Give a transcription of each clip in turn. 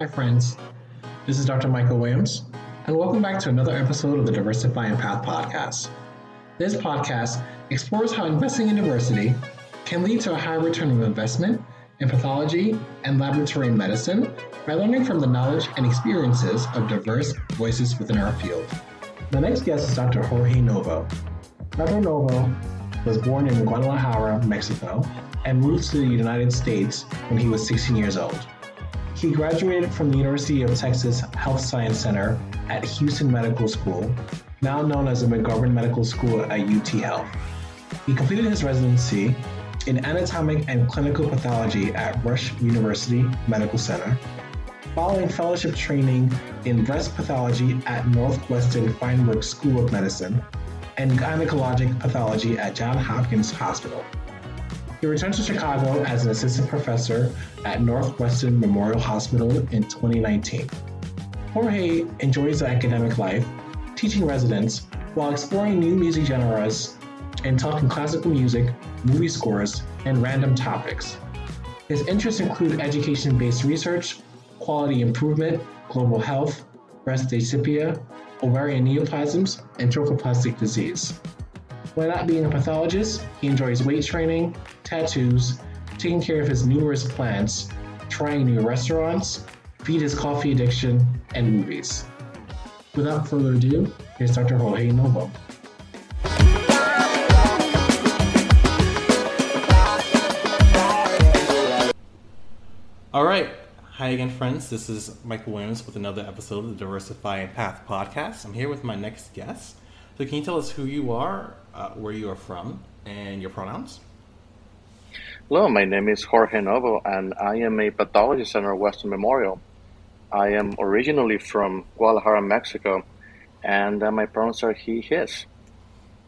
Hi, friends. This is Dr. Michael Williams, and welcome back to another episode of the Diversifying Path podcast. This podcast explores how investing in diversity can lead to a high return of investment in pathology and laboratory medicine by learning from the knowledge and experiences of diverse voices within our field. The next guest is Dr. Jorge Novo. Dr. Novo was born in Guadalajara, Mexico, and moved to the United States when he was 16 years old. He graduated from the University of Texas Health Science Center at Houston Medical School, now known as the McGovern Medical School at UT Health. He completed his residency in anatomic and clinical pathology at Rush University Medical Center, following fellowship training in breast pathology at Northwestern Feinberg School of Medicine and gynecologic pathology at Johns Hopkins Hospital. He returned to Chicago as an assistant professor at Northwestern Memorial Hospital in 2019. Jorge enjoys the academic life, teaching residents while exploring new music genres and talking classical music, movie scores, and random topics. His interests include education based research, quality improvement, global health, breast atypia, ovarian neoplasms, and trophoblastic disease. While not being a pathologist, he enjoys weight training, tattoos, taking care of his numerous plants, trying new restaurants, feed his coffee addiction, and movies. Without further ado, here's Dr. Jorge Novo. All right. Hi again, friends. This is Michael Williams with another episode of the Diversifying Path podcast. I'm here with my next guest. So, can you tell us who you are, uh, where you are from, and your pronouns? Hello, my name is Jorge Novo, and I am a pathologist at Western Memorial. I am originally from Guadalajara, Mexico, and uh, my pronouns are he, his.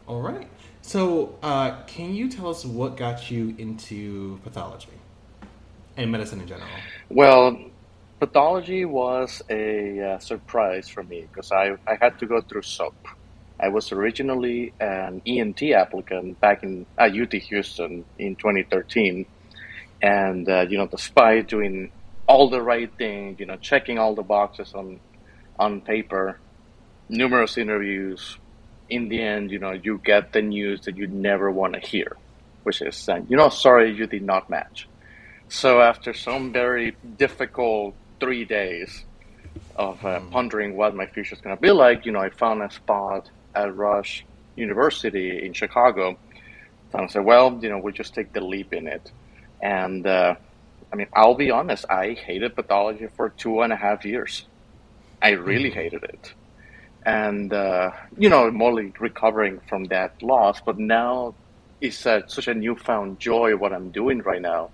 All right. So, uh, can you tell us what got you into pathology and medicine in general? Well, pathology was a uh, surprise for me because I, I had to go through SOAP. I was originally an ENT applicant back in at UT Houston in 2013, and uh, you know, despite doing all the right things, you know, checking all the boxes on on paper, numerous interviews, in the end, you know, you get the news that you never want to hear, which is, uh, you know, sorry, you did not match. So after some very difficult three days of uh, mm. pondering what my future is going to be like, you know, I found a spot at Rush University in Chicago. And I said, well, you know, we'll just take the leap in it. And uh, I mean, I'll be honest, I hated pathology for two and a half years. I really mm-hmm. hated it. And, uh, you know, I'm only recovering from that loss, but now it's uh, such a newfound joy what I'm doing right now.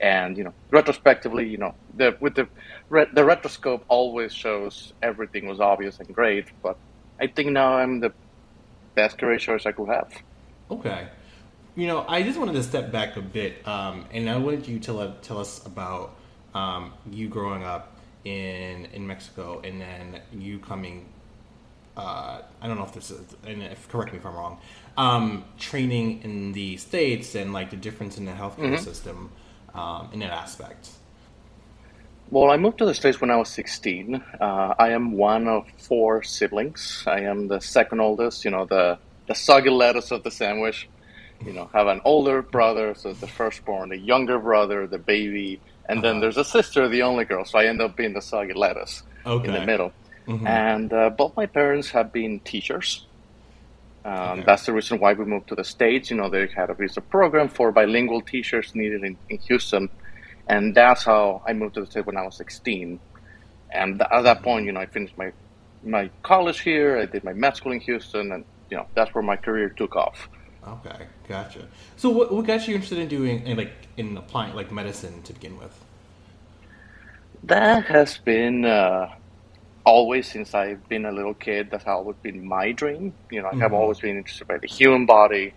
And, you know, retrospectively, you know, the, with the, the retroscope always shows everything was obvious and great, but I think now I'm the best career choice I could have. Okay. You know, I just wanted to step back a bit, um, and I wanted you to tell us about um, you growing up in in Mexico, and then you coming. Uh, I don't know if this is, and if correct me if I'm wrong. Um, training in the states and like the difference in the healthcare mm-hmm. system um, in that aspect. Well, I moved to the States when I was 16. Uh, I am one of four siblings. I am the second oldest, you know, the, the soggy lettuce of the sandwich. You know, have an older brother, so the firstborn, a younger brother, the baby, and uh-huh. then there's a sister, the only girl. So I end up being the soggy lettuce okay. in the middle. Mm-hmm. And uh, both my parents have been teachers. Um, okay. That's the reason why we moved to the States. You know, they had a visa program for bilingual teachers needed in, in Houston and that's how I moved to the state when I was 16. And at that point, you know, I finished my my college here. I did my med school in Houston, and you know, that's where my career took off. Okay, gotcha. So, what, what got you interested in doing, in, like, in applying like medicine to begin with? That has been uh, always since I've been a little kid. That's always been my dream. You know, I mm-hmm. have always been interested by the human body.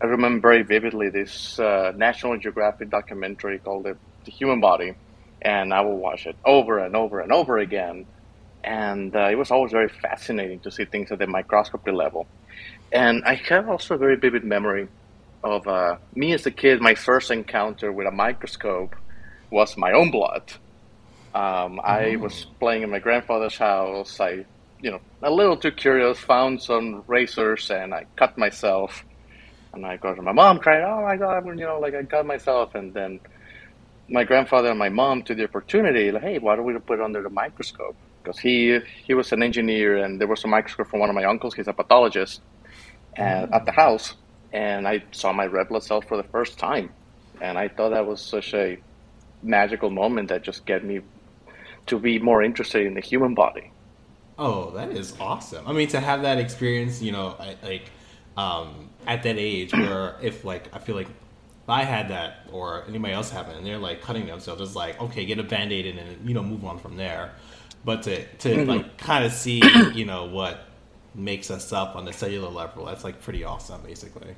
I remember very vividly this uh, National Geographic documentary called the the human body, and I will watch it over and over and over again. And uh, it was always very fascinating to see things at the microscopy level. And I have also a very vivid memory of uh, me as a kid. My first encounter with a microscope was my own blood. Um, I oh. was playing in my grandfather's house. I, you know, a little too curious, found some razors and I cut myself. And I go to my mom, crying, "Oh my god!" You know, like I cut myself. And then my grandfather and my mom took the opportunity, like, "Hey, why don't we put it under the microscope?" Because he he was an engineer, and there was a microscope from one of my uncles. He's a pathologist, and, at the house, and I saw my red blood cells for the first time, and I thought that was such a magical moment that just get me to be more interested in the human body. Oh, that is awesome! I mean, to have that experience, you know, like um, at that age, where if like I feel like I had that or anybody else have it, and they're like cutting themselves, it's like okay, get a band aid and then you know move on from there. But to to mm-hmm. like kind of see you know what makes us up on the cellular level, that's like pretty awesome, basically.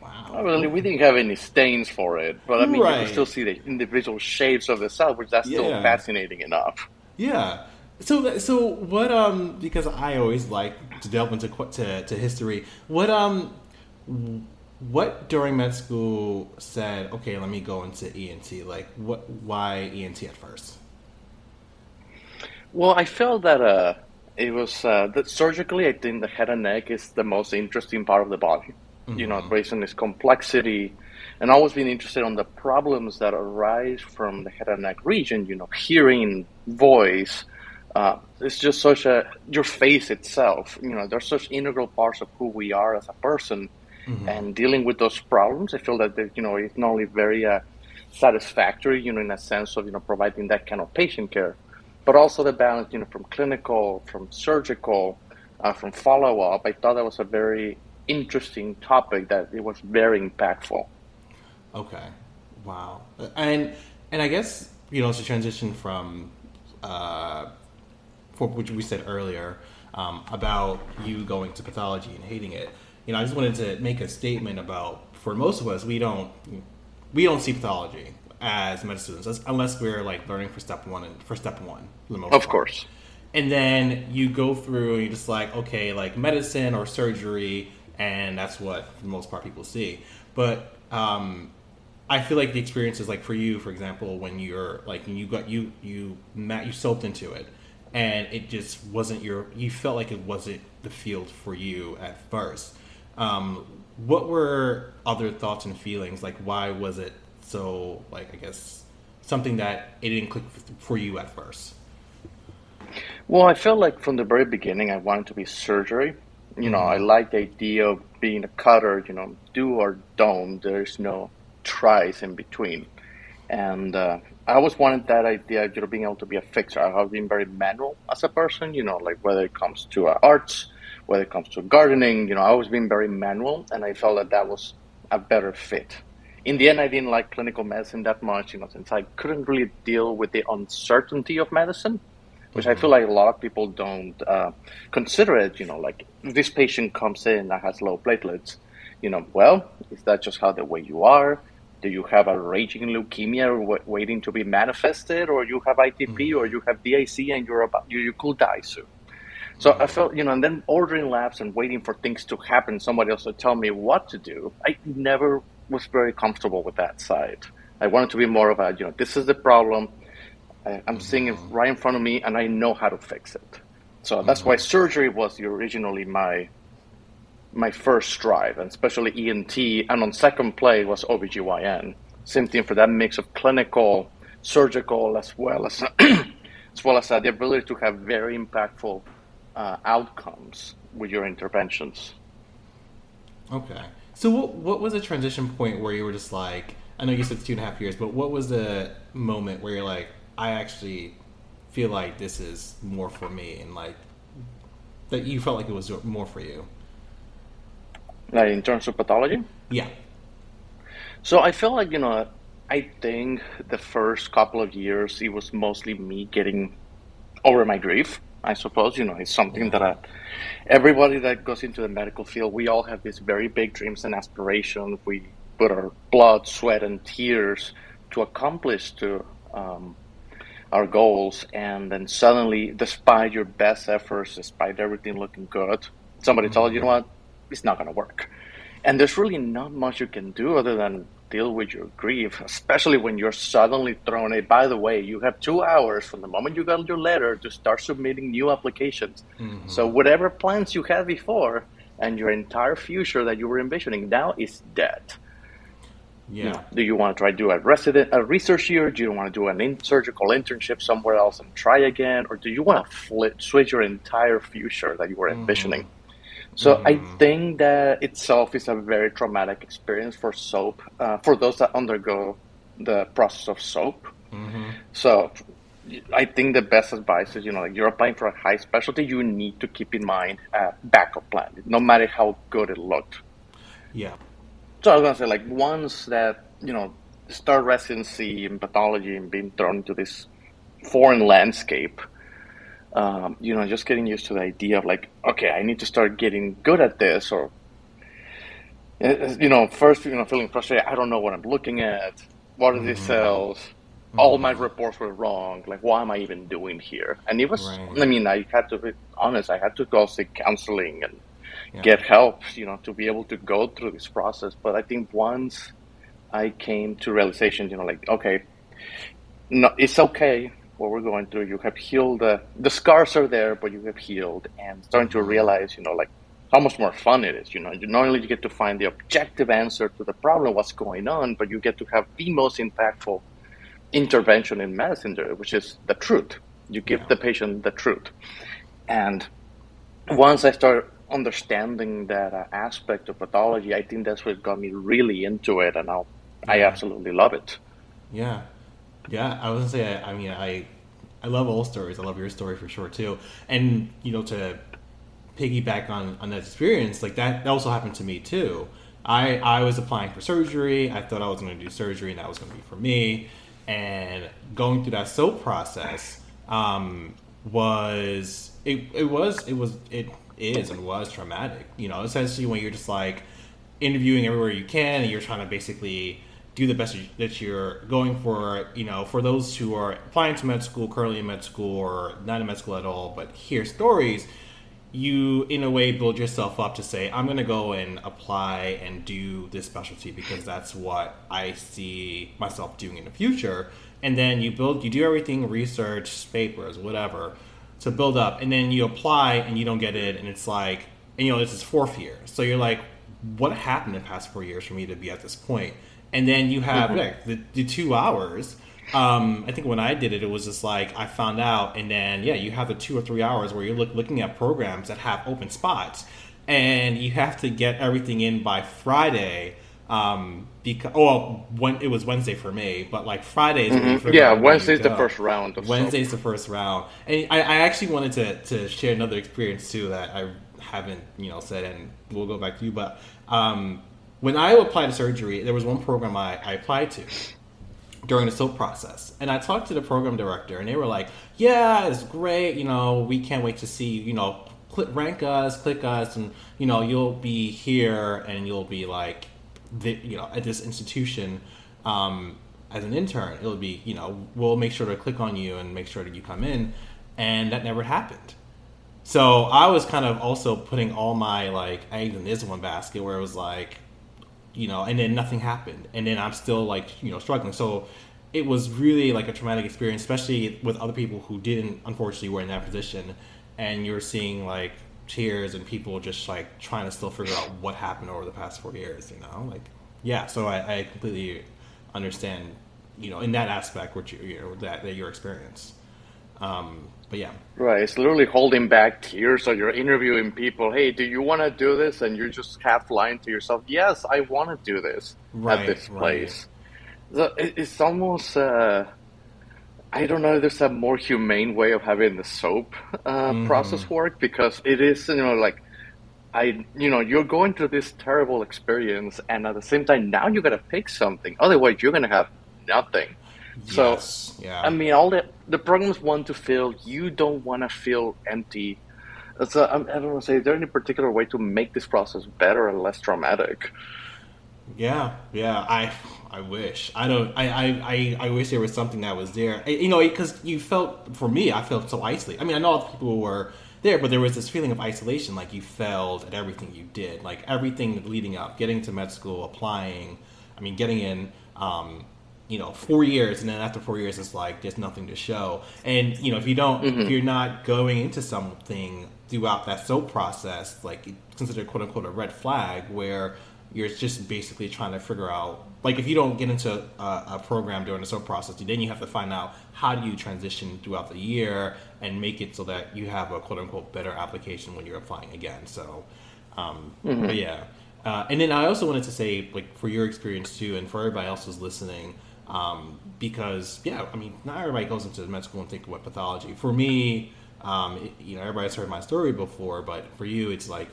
Wow. Well, we didn't have any stains for it, but I mean, right. you can still see the individual shapes of the cell, which that's still yeah. fascinating enough. Yeah. So, so what? Um, because I always like to delve into to, to history. What um, what during med school said? Okay, let me go into ENT. Like, what? Why ENT at first? Well, I felt that uh, it was uh, that surgically, I think the head and neck is the most interesting part of the body mm-hmm. you know, based on its complexity, and always been interested on the problems that arise from the head and neck region. You know, hearing, voice. Uh, it's just such a your face itself. You know, they're such integral parts of who we are as a person, mm-hmm. and dealing with those problems. I feel that you know it's not only very uh, satisfactory, you know, in a sense of you know providing that kind of patient care, but also the balance, you know, from clinical, from surgical, uh, from follow up. I thought that was a very interesting topic that it was very impactful. Okay, wow, and and I guess you know it's a transition from uh, for which we said earlier um, about you going to pathology and hating it. You know, I just wanted to make a statement about for most of us we don't we don't see pathology as medicine students unless we're like learning for step one and for step one. of part. course. And then you go through and you're just like, okay, like medicine or surgery and that's what for the most part people see. But um, I feel like the experience is like for you, for example, when you're like you got you you met you soaked into it, and it just wasn't your. You felt like it wasn't the field for you at first. Um, what were other thoughts and feelings? Like, why was it so? Like, I guess something that it didn't click for you at first. Well, I felt like from the very beginning I wanted to be surgery you know, I mm-hmm. like the idea of being a cutter, you know, do or don't. There's no tries in between. And uh, I always wanted that idea of you know, being able to be a fixer. I've been very manual as a person, you know, like whether it comes to uh, arts, whether it comes to gardening, you know, I always been very manual, and I felt that that was a better fit. In the end, I didn't like clinical medicine that much, you know, since I couldn't really deal with the uncertainty of medicine which I feel like a lot of people don't uh, consider it. You know, like this patient comes in that has low platelets. You know, well, is that just how the way you are? Do you have a raging leukemia w- waiting to be manifested, or you have ITP, mm-hmm. or you have DIC, and you're about you, you could die soon? So I felt, you know, and then ordering labs and waiting for things to happen, somebody else to tell me what to do. I never was very comfortable with that side. I wanted to be more of a, you know, this is the problem I, am seeing it right in front of me, and I know how to fix it. So that's why surgery was originally my my first drive, and especially ENT. And on second play was OBGYN. Same thing for that mix of clinical, surgical, as well as as well as uh, the ability to have very impactful uh, outcomes with your interventions. Okay. So what what was a transition point where you were just like, I know you said two and a half years, but what was the moment where you're like, I actually feel like this is more for me and like that you felt like it was more for you. Like in terms of pathology? Yeah. So I feel like, you know, I think the first couple of years it was mostly me getting over my grief. I suppose, you know, it's something that I, everybody that goes into the medical field, we all have these very big dreams and aspirations. We put our blood, sweat, and tears to accomplish to um, our goals, and then suddenly, despite your best efforts, despite everything looking good, somebody tells you, you know what, it's not going to work. And there's really not much you can do other than deal with your grief, especially when you're suddenly thrown a. By the way, you have two hours from the moment you got your letter to start submitting new applications. Mm-hmm. So whatever plans you had before and your entire future that you were envisioning now is dead. Yeah. You know, do you want to try to do a resident a research year? Do you want to do an in surgical internship somewhere else and try again, or do you want to flip, switch your entire future that you were mm-hmm. envisioning? Mm-hmm. So mm-hmm. I think that itself is a very traumatic experience for SOAP uh, for those that undergo the process of SOAP. Mm-hmm. So I think the best advice is, you know, like you're applying for a high specialty, you need to keep in mind a backup plan, no matter how good it looked. Yeah. So I was gonna say, like, once that you know, start residency in pathology and being thrown into this foreign landscape, um, you know, just getting used to the idea of like, okay, I need to start getting good at this, or you know, first, you know, feeling frustrated. I don't know what I'm looking at. What are these mm-hmm. cells? Mm-hmm. All my reports were wrong. Like, why am I even doing here? And it was, right. I mean, I had to be honest. I had to go seek counseling and yeah. get help, you know, to be able to go through this process. But I think once I came to realization, you know, like, okay, no, it's okay what we're going through. You have healed. Uh, the scars are there, but you have healed, and starting to realize, you know, like how much more fun it is. You know, not only you get to find the objective answer to the problem, what's going on, but you get to have the most impactful intervention in medicine, which is the truth. You give yeah. the patient the truth, and once I started understanding that uh, aspect of pathology, I think that's what got me really into it, and now yeah. I absolutely love it. Yeah, yeah. I was gonna say, I, mean, I I love all stories. I love your story for sure too. And you know, to piggyback on on that experience, like that, that also happened to me too. I I was applying for surgery. I thought I was going to do surgery, and that was going to be for me. And going through that SOAP process um, was it, it was it was it is and was traumatic. You know, essentially when you're just like interviewing everywhere you can and you're trying to basically do the best that you're going for. You know, for those who are applying to med school, currently in med school, or not in med school at all, but hear stories. You, in a way, build yourself up to say, I'm going to go and apply and do this specialty because that's what I see myself doing in the future. And then you build, you do everything, research, papers, whatever to build up, and then you apply and you don't get it, and it's like, and you know, this is fourth year, so you're like, what happened in the past four years for me to be at this point? And then you have mm-hmm. like the, the two hours. Um, I think when I did it, it was just like I found out, and then yeah, you have the two or three hours where you're look, looking at programs that have open spots, and you have to get everything in by Friday um, because oh, when it was Wednesday for me, but like Fridays. Mm-hmm. Yeah, Wednesday's the first round. Wednesday's the first round, and I, I, actually wanted to, to share another experience too that I haven't you know said, and we'll go back to you. But um, when I applied to surgery, there was one program I, I applied to during the SOAP process, and I talked to the program director, and they were like, "Yeah, it's great. You know, we can't wait to see you know." Click, rank us, click us, and you know you'll be here, and you'll be like the, you know at this institution um, as an intern it'll be you know we'll make sure to click on you and make sure that you come in and that never happened so i was kind of also putting all my like eggs in this one basket where it was like you know and then nothing happened and then i'm still like you know struggling so it was really like a traumatic experience especially with other people who didn't unfortunately were in that position and you're seeing like tears and people just like trying to still figure out what happened over the past four years. You know, like yeah. So I, I completely understand. You know, in that aspect, what you, you know that, that your experience. Um, but yeah, right. It's literally holding back tears. So you're interviewing people. Hey, do you want to do this? And you're just half lying to yourself. Yes, I want to do this right, at this place. Right. So it's almost. Uh, I don't know if there's a more humane way of having the SOAP uh, mm-hmm. process work because it is, you know, like I, you know, you're going through this terrible experience, and at the same time, now you got to pick something. Otherwise, you're gonna have nothing. Yes. So, yeah. I mean, all the the programs want to feel. You don't want to feel empty. So I don't know. Say, is there any particular way to make this process better and less traumatic? Yeah, yeah. I I wish. I don't. I, I, I, wish there was something that was there. You know, because you felt. For me, I felt so isolated. I mean, I know people were there, but there was this feeling of isolation. Like you failed at everything you did. Like everything leading up, getting to med school, applying, I mean, getting in. Um, you know, four years, and then after four years, it's like there's nothing to show. And you know, if you don't, mm-hmm. if you're not going into something throughout that soap process, like it's considered quote unquote a red flag, where you're just basically trying to figure out, like if you don't get into a, a program during the soap process, then you have to find out how do you transition throughout the year and make it so that you have a quote unquote better application when you're applying again. So, um, mm-hmm. but yeah. Uh, and then I also wanted to say, like, for your experience too, and for everybody else who's listening, um, because yeah, I mean, not everybody goes into med school and think what pathology. For me, um, it, you know, everybody's heard my story before, but for you, it's like,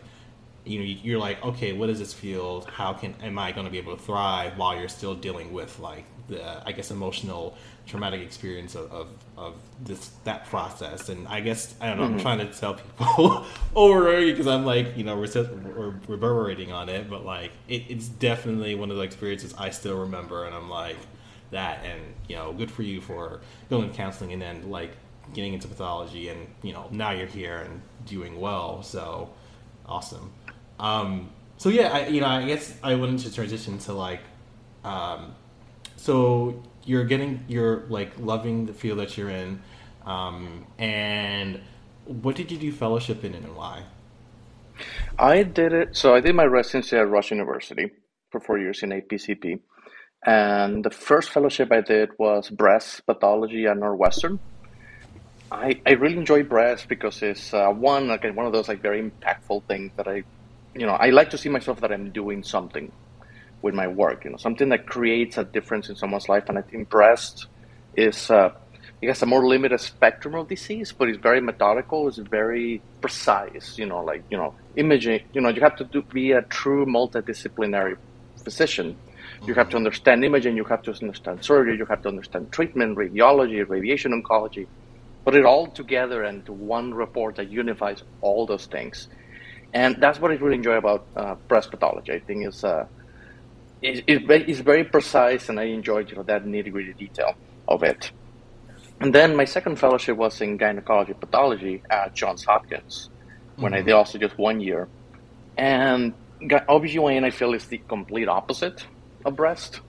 you know, you're like, okay, what is this field? How can am I going to be able to thrive while you're still dealing with like the, I guess, emotional, traumatic experience of, of, of this that process? And I guess I don't know. Mm-hmm. I'm trying to tell people over because I'm like, you know, we're, reverberating on it, but like, it, it's definitely one of the experiences I still remember, and I'm like that and you know good for you for going to counseling and then like getting into pathology and you know now you're here and doing well. So awesome. Um, so yeah I, you know i guess i wanted to transition to like um, so you're getting you're like loving the field that you're in um, and what did you do fellowship in and why? I did it so i did my residency at rush university for four years in apcp and the first fellowship I did was breast pathology at Northwestern. I, I really enjoy breast because it's uh, one like one of those like very impactful things that I, you know, I like to see myself that I'm doing something with my work, you know, something that creates a difference in someone's life. And I think breast is, uh, I a more limited spectrum of disease, but it's very methodical. It's very precise, you know, like you know, imaging. You know, you have to do, be a true multidisciplinary physician you have to understand imaging, you have to understand surgery, you have to understand treatment, radiology, radiation oncology. Put it all together into one report that unifies all those things. And that's what I really enjoy about uh, breast pathology. I think it's, uh, it, it, it's very precise, and I enjoyed you know, that nitty gritty detail of it. And then my second fellowship was in gynecology pathology at Johns Hopkins, when mm-hmm. I did also just one year. And OBGYN, I feel, is the complete opposite a breast.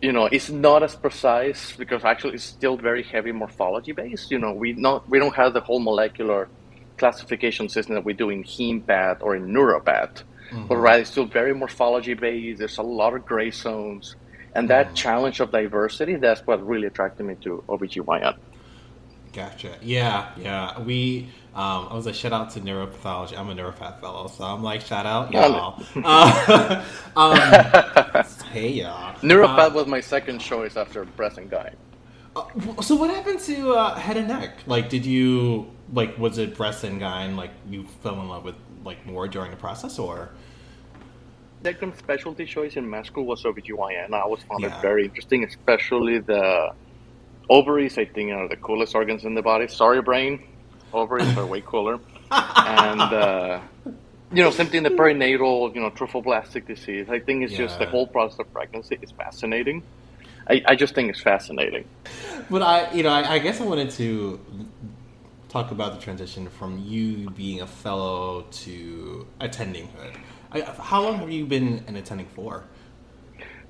You know, it's not as precise because actually it's still very heavy morphology based. You know, we not we don't have the whole molecular classification system that we do in HemePath or in NeuroPath, mm-hmm. but rather it's still very morphology based. There's a lot of gray zones, and that mm-hmm. challenge of diversity that's what really attracted me to OBGYN. Gotcha. Yeah, yeah. We um, I was like, shout out to neuropathology. I'm a neuropath fellow, so I'm like, shout out y'all. uh, um, hey y'all. Neuropath uh, was my second choice after breast and gyne. Uh, so what happened to uh, head and neck? Like, did you like was it breast and gyne? Like, you fell in love with like more during the process, or? Second specialty choice in med school was OBGYN. And I always found yeah. it very interesting, especially the ovaries. I think are the coolest organs in the body. Sorry, brain ovaries are way cooler. and uh, you know, something the perinatal, you know, trophoblastic disease. I think it's yeah. just the whole process of pregnancy is fascinating. I, I just think it's fascinating. But I, you know, I, I guess I wanted to talk about the transition from you being a fellow to attendinghood. I, how long have you been an attending for?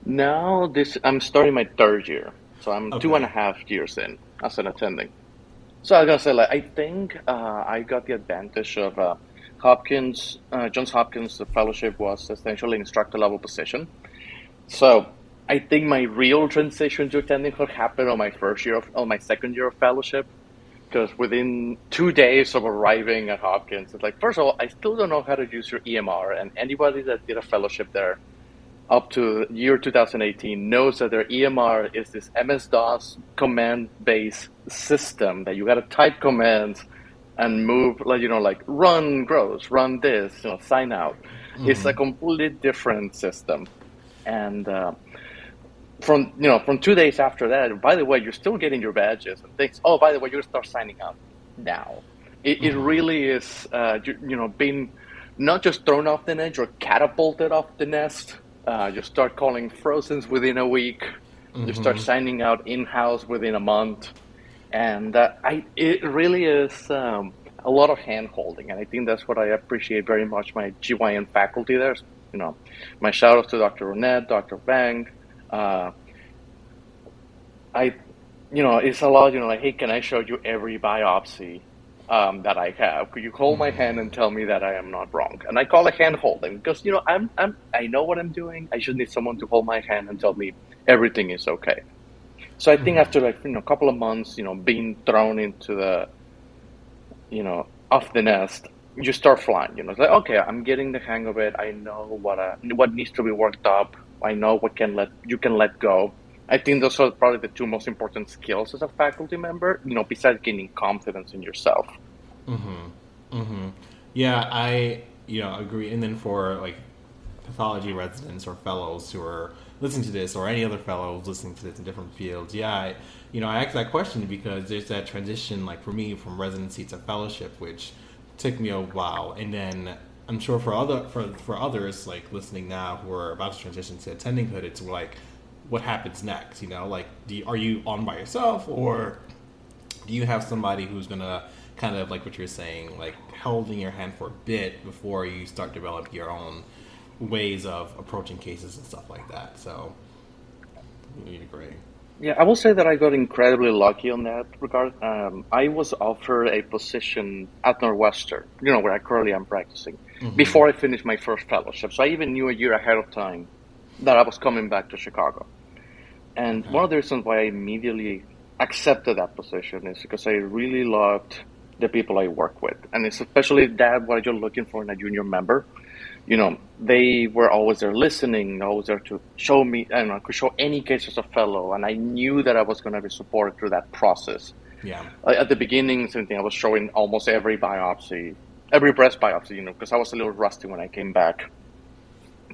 Now, this I'm starting my third year, so I'm okay. two and a half years in as an attending. So I gonna say, like, I think uh, I got the advantage of uh, Hopkins, uh, Johns Hopkins. The fellowship was essentially instructor level position. So I think my real transition to attending could happen on my first year of, on my second year of fellowship, because within two days of arriving at Hopkins, it's like, first of all, I still don't know how to use your EMR, and anybody that did a fellowship there up to year 2018 knows that their EMR is this MS DOS command based system that you got to type commands and move like you know like run grows run this you know sign out. Mm-hmm. it's a completely different system. And uh, from you know from two days after that by the way you're still getting your badges and things. Oh by the way you're start signing up now. It, mm-hmm. it really is uh, you, you know being not just thrown off the edge or catapulted off the nest uh, you start calling frozens within a week. Mm-hmm. You start mm-hmm. signing out in house within a month, and uh, I it really is um, a lot of hand holding, and I think that's what I appreciate very much. My GYN faculty there, you know, my shout out to Dr. Ronnett, Dr. Vang, Uh, I, you know, it's a lot. You know, like, hey, can I show you every biopsy um, that I have? Could you hold my hand and tell me that I am not wrong? And I call it hand holding because you know I'm, I'm I know what I'm doing. I just need someone to hold my hand and tell me everything is okay. So I think Mhm. after like you know a couple of months, you know, being thrown into the, you know, off the nest, you start flying. You know, it's like okay, I'm getting the hang of it. I know what uh, what needs to be worked up. I know what can let you can let go. I think those are probably the two most important skills as a faculty member. You know, besides gaining confidence in yourself. Mm-hmm. Mm-hmm. Yeah, I you know agree. And then for like pathology residents or fellows who are listening to this, or any other fellows listening to this in different fields, yeah, I, you know, I asked that question because there's that transition, like for me, from residency to fellowship, which took me a while, and then I'm sure for other for for others like listening now who are about to transition to attendinghood, it's like what happens next. You know, like do you, are you on by yourself or do you have somebody who's gonna kind of like what you're saying, like holding your hand for a bit before you start developing your own ways of approaching cases and stuff like that? So, you agree? Yeah, I will say that I got incredibly lucky on that regard. Um, I was offered a position at Northwestern, you know, where I currently am practicing, Mhm. before I finished my first fellowship. So I even knew a year ahead of time that I was coming back to Chicago. And Okay. one of the reasons why I immediately accepted that position is because I really loved the people I work with. And it's especially that what you're looking for in a junior member. You know, they were always there listening, always there to show me, I know, could show any case as a fellow. And I knew that I was going to be supported through that process. Yeah. At the beginning, same thing, I was showing almost every biopsy, every breast biopsy, you know, because I was a little rusty when I came back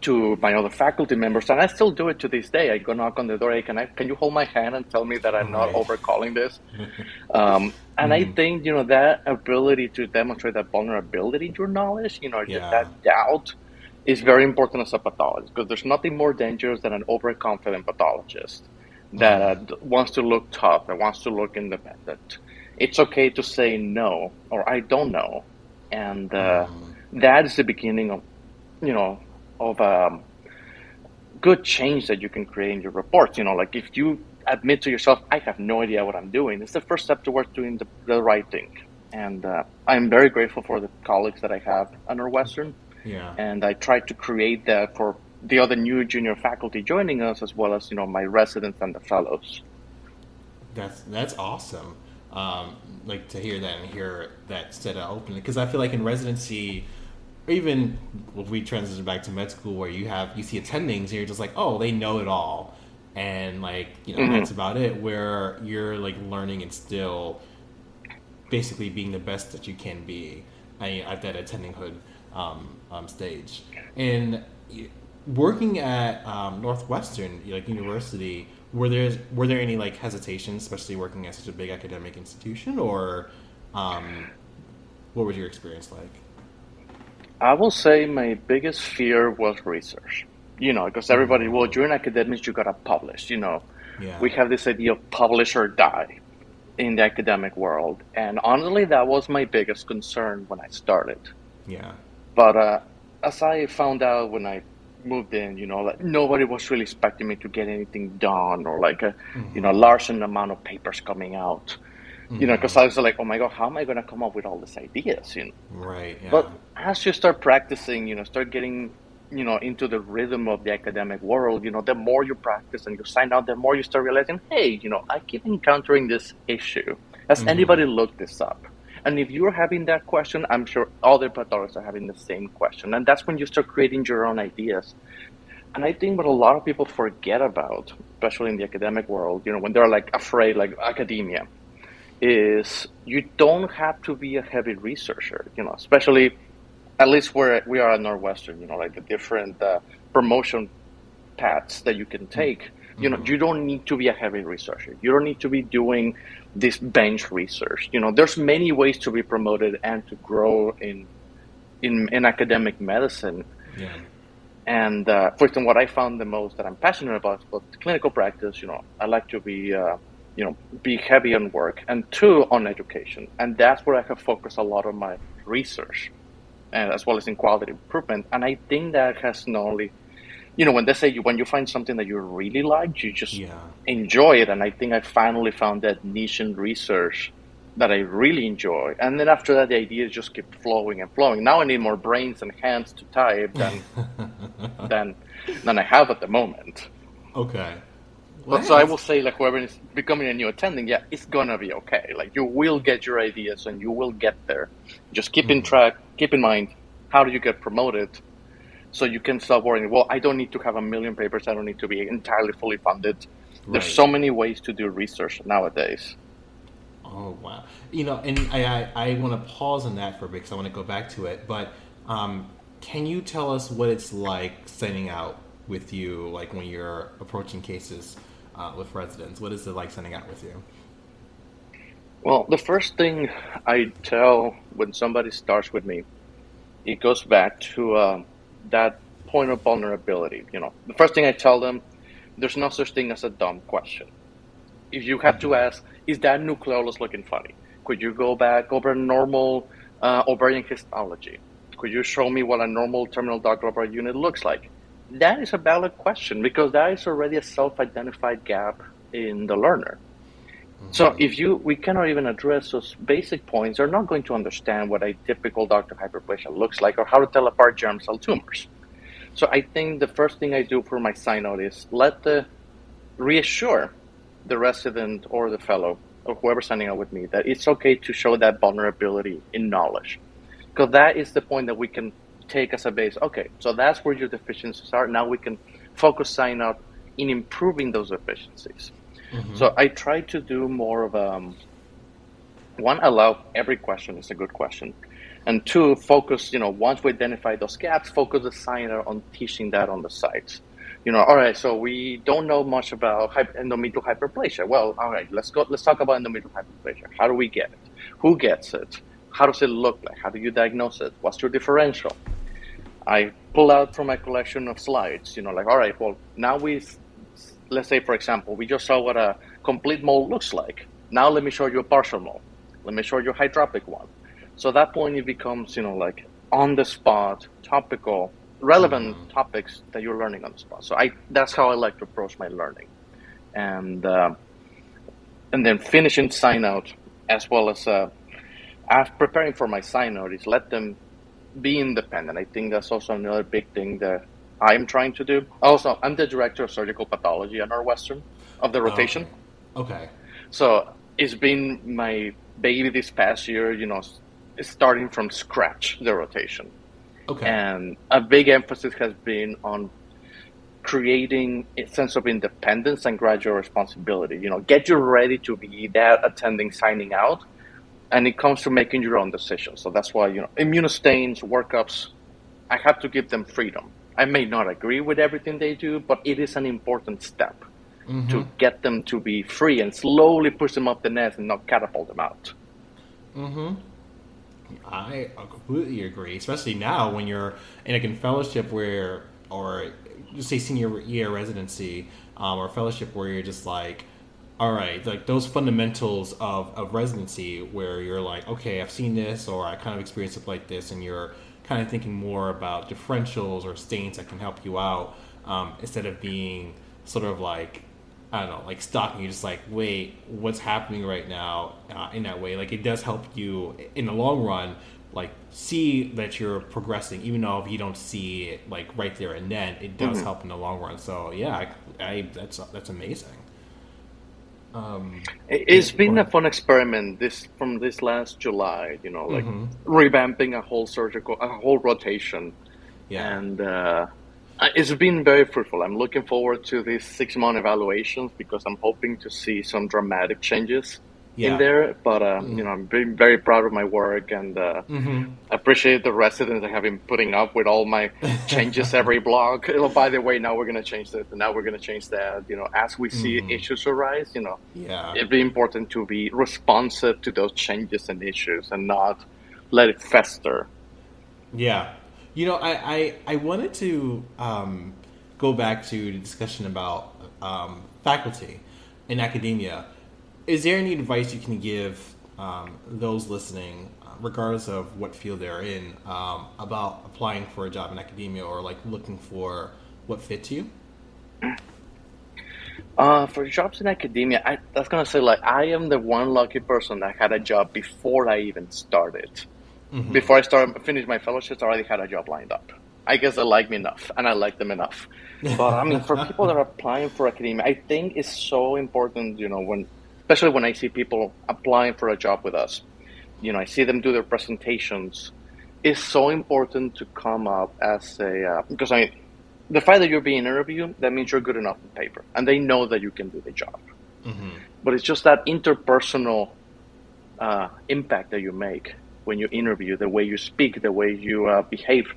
to my other faculty members, and I still do it to this day. I go knock on the door. Hey, can I? Can you hold my hand and tell me that I'm not overcalling this? Um, and I Mhm. think you know that ability to demonstrate that vulnerability to your knowledge, you know, Yeah. that doubt, is very important as a pathologist because there's nothing more dangerous than an overconfident pathologist that uh, wants to look tough that wants to look independent. It's okay to say no or I don't know, and uh, Mhm. that is the beginning of, you know, of um, good change that you can create in your reports. You know, like if you admit to yourself, I have no idea what I'm doing, it's the first step towards doing the, the right thing. And uh, I'm very grateful for the colleagues that I have at Northwestern, Yeah. and I try to create that for the other new junior faculty joining us, as well as you know my residents and the fellows. That's that's awesome. Um, like to hear that and hear that of opening because I feel like in residency, or even if we transition back to med school where you have you see attendings and you're just like, oh, they know it all, and like you know Mhm. that's about it. Where you're like learning and still basically being the best that you can be I, at that attendinghood um, um, stage. And working at um, Northwestern, like university, were there were there any like hesitations, especially working at such a big academic institution, or um, what was your experience like? I will say my biggest fear was research. You know, because everybody, well, you're an academic, you gotta publish. You know, Yeah, we have this idea of publish or die in the academic world, and honestly, that was my biggest concern when I started. yeah, But uh, as I found out when I moved in, you know, like nobody was really expecting me to get anything done or like a, you know, large amount of papers coming out. You know, because I was like, oh my god, how am I going to come up with all these ideas? You know, right, yeah, but as you start practicing, you know, start getting, you know, into the rhythm of the academic world, you know, the more you practice and you sign out, the more you start realizing, hey, you know, I keep encountering this issue. Has Mhm. anybody looked this up? And if you're having that question, I'm sure other pathologists are having the same question. And that's when you start creating your own ideas. And I think what a lot of people forget about, especially in the academic world, you know, when they're like afraid, like academia, is you don't have to be a heavy researcher, you know, especially at least where we are at Northwestern, you know, like the different uh, promotion paths that you can take. You know, Mhm. you don't need to be a heavy researcher. You don't need to be doing this bench research. You know, there's many ways to be promoted and to grow in in, in academic medicine. yeah, And uh, for instance, what I found the most that I'm passionate about is clinical practice. You know, I like to be, uh, you know, be heavy on work, and two on education, and that's where I have focused a lot of my research, and as well as in quality improvement. And I think that has not only you know, when they say you, when you find something that you really like, you just Yeah. enjoy it. And I think I finally found that niche in research that I really enjoy. And then after that, the ideas just keep flowing and flowing. Now I need more brains and hands to type than than than I have at the moment. Okay. But so I will say, like whoever is becoming a new attending, yeah, it's gonna be okay. Like you will get your ideas and you will get there. Just keep in track, keep in mind how do you get promoted, so you can stop worrying. Well, I don't need to have a million papers. I don't need to be entirely fully funded. There's so many ways to do research nowadays. Oh wow! You know, and I I, I want to pause on that for a bit because I want to go back to it. But um, can you tell us what it's like sending out with you, like when you're approaching cases uh, with residents? What is it like sending out with you? Well, the first thing I tell when somebody starts with me, it goes back to uh, that point of vulnerability. You know, the first thing I tell them, there's no such thing as a dumb question. If you have to ask, is that nucleolus looking funny? Could you go back over normal uh, ovarian histology? Could you show me what a normal terminal duct lobular unit looks like? That is a valid question because that is already a self-identified gap in the learner. So mm-hmm. if you we cannot even address those basic points, they're not going to understand what a typical ductal hyperplasia looks like or how to tell apart germ cell tumors. So I think the first thing I do for my sign out is let the reassure the resident or the fellow or whoever's signing out with me that it's okay to show that vulnerability in knowledge. Because that is the point that we can take as a base. Okay, so that's where your deficiencies are. Now we can focus sign out in improving those deficiencies. So I try to do more of um, one allow every question is a good question, and two focus. You know, once we identify those gaps, focus the signer on teaching that on the sites. You know, all right. So we don't know much about endometrial hyperplasia. Well, all right. Let's go. Let's talk about endometrial hyperplasia. How do we get it? Who gets it? How does it look like? How do you diagnose it? What's your differential? I pull out from my collection of slides, you know, like, all right, well, now we've, let's say, for example, we just saw what a complete mold looks like. Now let me show you a partial mold. Let me show you a hydropic one. So at that point, it becomes, you know, like on the spot, topical, relevant topics that you're learning on the spot. So I, that's how I like to approach my learning. And, uh, and then finishing sign out as well as, uh, as preparing for my sign out is let them be independent. I think that's also another big thing that I'm trying to do. Also, I'm the director of surgical pathology at Northwestern of the oh, rotation. Okay. So it's been my baby this past year, you know, starting from scratch, the rotation. Okay. And a big emphasis has been on creating a sense of independence and gradual responsibility. You know, get you ready to be that attending signing out. And it comes to making your own decisions. So that's why, you know, immunostains, workups, I have to give them freedom. I may not agree with everything they do, but it is an important step to get them to be free and slowly push them up the nest and not catapult them out. I completely agree, especially now when you're in a fellowship where, or just say senior year residency, um, or fellowship where you're just like, all right, like those fundamentals of, of residency where you're like, okay, I've seen this, or I kind of experienced it like this, and you're kind of thinking more about differentials or stains that can help you out um, instead of being sort of like I don't know, like stalking. You're just like, wait, what's happening right now? Uh, in that way, like it does help you in the long run, like see that you're progressing, even though if you don't see it like right there and then, it does help in the long run. So yeah, I, I that's that's amazing. Um, it's been a fun experiment this from this last July. You know, like Mhm. revamping a whole surgical, a whole rotation, yeah, and uh, it's been very fruitful. I'm looking forward to these six month evaluations because I'm hoping to see some dramatic changes Yeah. in there. But uh, you know, I'm very, very proud of my work and uh, Mhm. appreciate the residents that have been putting up with all my changes every blog. Oh, by the way, now we're gonna change this, and now we're gonna change that. You know, as we see Mhm. issues arise, you know, yeah, it'd be important to be responsive to those changes and issues and not let it fester. Yeah. You know, I, I, I wanted to um, go back to the discussion about um, faculty in academia. Is there any advice you can give um, those listening, uh, regardless of what field they're in, um, about applying for a job in academia or like looking for what fits you? Uh, for jobs in academia, I was gonna say like I am the one lucky person that had a job before I even started. Mm-hmm. Before I started, finished my fellowships, I already had a job lined up. I guess they like me enough, and I like them enough. But I mean, for people that are applying for academia, I think it's so important. You know, when especially when I see people applying for a job with us, you know, I see them do their presentations. It's so important to come up as a uh, because I the fact that you're being interviewed, that means you're good enough on paper, and they know that you can do the job. Mm-hmm. But it's just that interpersonal uh, impact that you make when you interview, the way you speak, the way you uh, behave,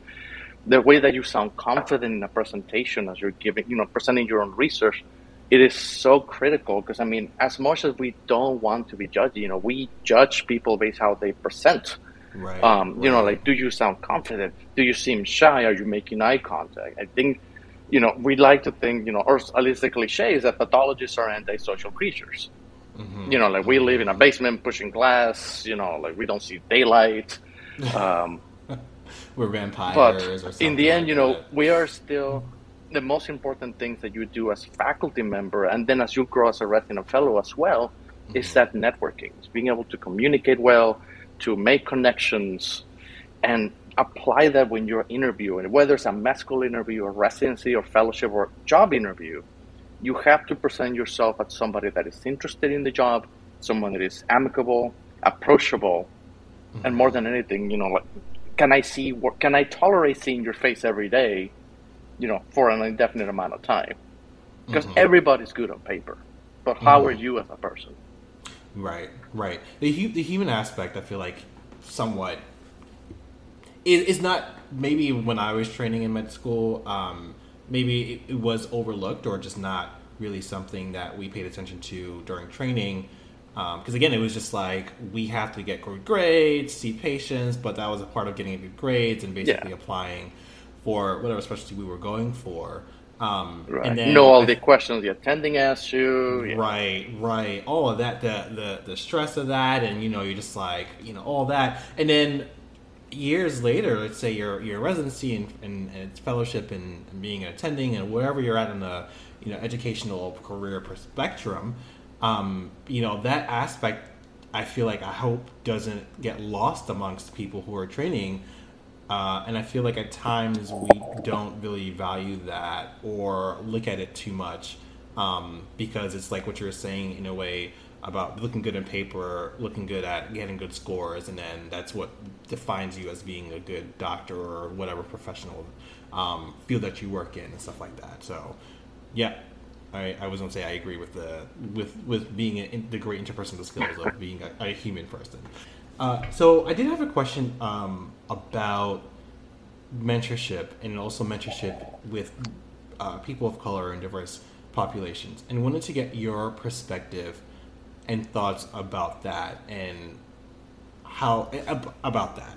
the way that you sound confident in a presentation as you're giving, you know, presenting your own research. It is so critical because I mean, as much as we don't want to be judged, you know, we judge people based how they present. Right, um, right. You know, like, do you sound confident? Do you seem shy? Are you making eye contact? I think, you know, we like to think, you know, or at least the cliche is that pathologists are antisocial creatures. Mm-hmm. You know, like we live in a basement pushing glass. You know, like we don't see daylight. Um, We're vampires. But in the end, like you know, that. we are still the most important things that you do as faculty member, and then as you grow as a resident fellow as well, mm-hmm. is that networking, is being able to communicate well, to make connections and apply that when you're interviewing, whether it's a med school interview, or residency, or fellowship, or job interview. You have to present yourself as somebody that is interested in the job, someone that is amicable, approachable, mm-hmm. and more than anything, you know, like, can I see, what, can I tolerate seeing your face every day, you know, for an indefinite amount of time? Because mm-hmm. everybody's good on paper, but how mm-hmm. are you as a person? Right, right. The the human aspect, I feel like, somewhat is, is not maybe when I was training in med school. Um, maybe it, it, was overlooked or just not really something that we paid attention to during training. Because um, again, it was just like we have to get good grades, see patients, but that was a part of getting good grades and basically yeah. applying for whatever specialty we were going for. Um, right. And then, know all the questions the attending asks you. Yeah. Right, right. All of that, the, the the stress of that, and you know, you're just like, you know, all that, and then years later, let's say your your residency and, and, and fellowship and, and, being an attending and wherever you're at in the you know educational career spectrum, um, you know that aspect. I feel like I hope doesn't get lost amongst people who are training uh, and I feel like at times we don't really value that or look at it too much um, because it's like what you're saying in a way about looking good in paper, looking good at getting good scores, and then that's what defines you as being a good doctor or whatever professional um, field that you work in and stuff like that. So, yeah, I, I was gonna say I agree with the with with being a, the great interpersonal skills of being a, a human person. Uh, so I did have a question um, about mentorship and also mentorship with uh, people of color and diverse populations, and wanted to get your perspective and thoughts about that and how about that.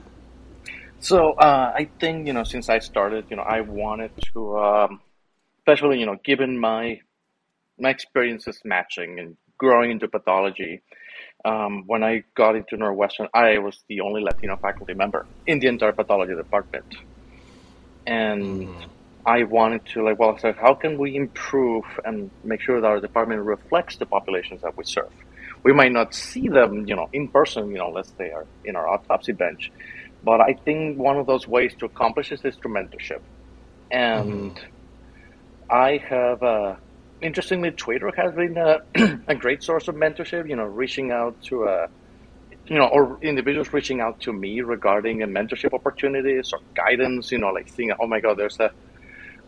So uh, I think you know since I started, you know, I wanted to, um, especially you know, given my my experiences matching and growing into pathology, um, when I got into Northwestern, I was the only Latino faculty member in the entire pathology department. And mm. I wanted to, like, well, I said, how can we improve and make sure that our department reflects the populations that we serve? We might not see them, you know, in person, you know, unless they are in our autopsy bench. But I think one of those ways to accomplish this is through mentorship. And mm. I have uh, interestingly, Twitter has been a, a great source of mentorship. You know, reaching out to a, uh, you know, or individuals reaching out to me regarding a mentorship opportunities or guidance. You know, like seeing, oh my God, there's a,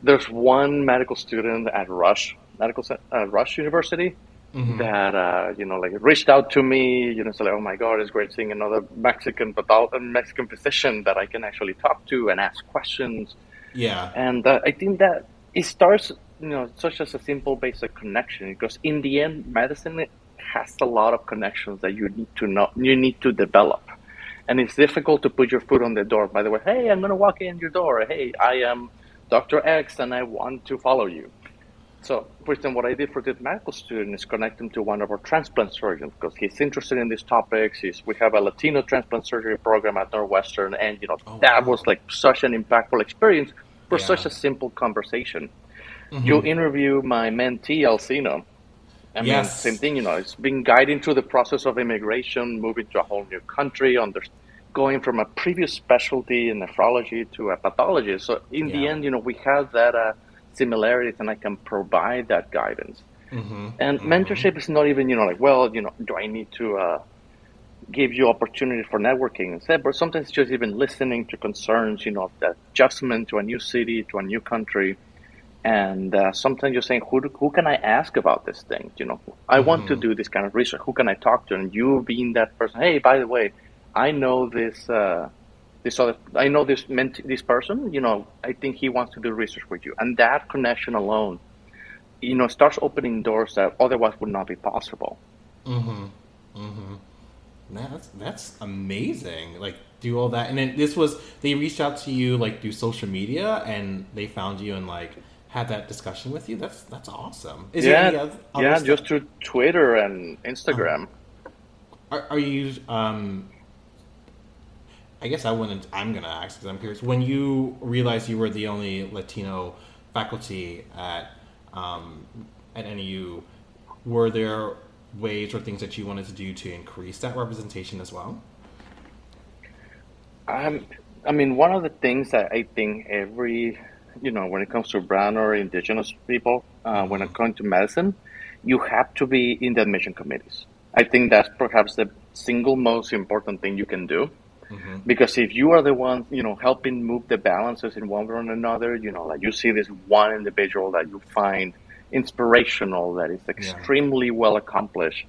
there's one medical student at Rush Medical uh, Rush University mm-hmm. that uh, you know, like reached out to me. You know, so like, oh my God, it's great seeing another Mexican pathol- Mexican physician that I can actually talk to and ask questions. Yeah, and uh, I think that it starts you know, such as a simple basic connection because in the end, medicine has a lot of connections that you need to know, you need to develop. And it's difficult to put your foot on the door. By the way, hey, I'm going to walk in your door. Hey, I am Dr. X and I want to follow you. So, for instance, what I did for this medical student is connect him to one of our transplant surgeons because he's interested in these topics. He's, we have a Latino transplant surgery program at Northwestern, and you know oh, that wow. was like such an impactful experience for yeah. such a simple conversation. Mm-hmm. You interview my mentee Alcino. I mean, yes. same thing. You know, it's been guiding through the process of immigration, moving to a whole new country, under going from a previous specialty in nephrology to a pathologist. So in yeah. the end, you know, we have that uh, similarities, and I can provide that guidance. Mm-hmm. And mm-hmm. mentorship is not even, you know, like, well, you know, do I need to uh, give you opportunity for networking instead? But sometimes just even listening to concerns, you know, the adjustment to a new city, to a new country. And uh, sometimes you're saying, who, do, who can I ask about this thing? You know, I mm-hmm. want to mm-hmm. do this kind of research. Who can I talk to? And you being that person, hey, by the way, I know this, uh, this other, I know this ment- this person. You know, I think he wants to do research with you, and that connection alone you know, starts opening doors that otherwise would not be possible. Mm-hmm. Mm-hmm. That's that's amazing. Like do all that, and then this was they reached out to you like through social media, and they found you and like had that discussion with you. That's that's awesome. Is yeah, yeah, stuff? just through Twitter and Instagram. Are, are you? Um, I guess I wouldn't. I'm gonna ask because I'm curious. When you realized you were the only Latino faculty at um, at NAU, were there ways or things that you wanted to do to increase that representation as well? Um, I mean, one of the things that I think every, you know, when it comes to brown or indigenous people, uh, when it mm-hmm. comes to medicine, you have to be in the admission committees. I think that's perhaps the single most important thing you can do. Mm-hmm. Because if you are the one, you know, helping move the balances in one way or another, you know, like you see this one individual that you find inspirational, that is extremely yeah. well accomplished,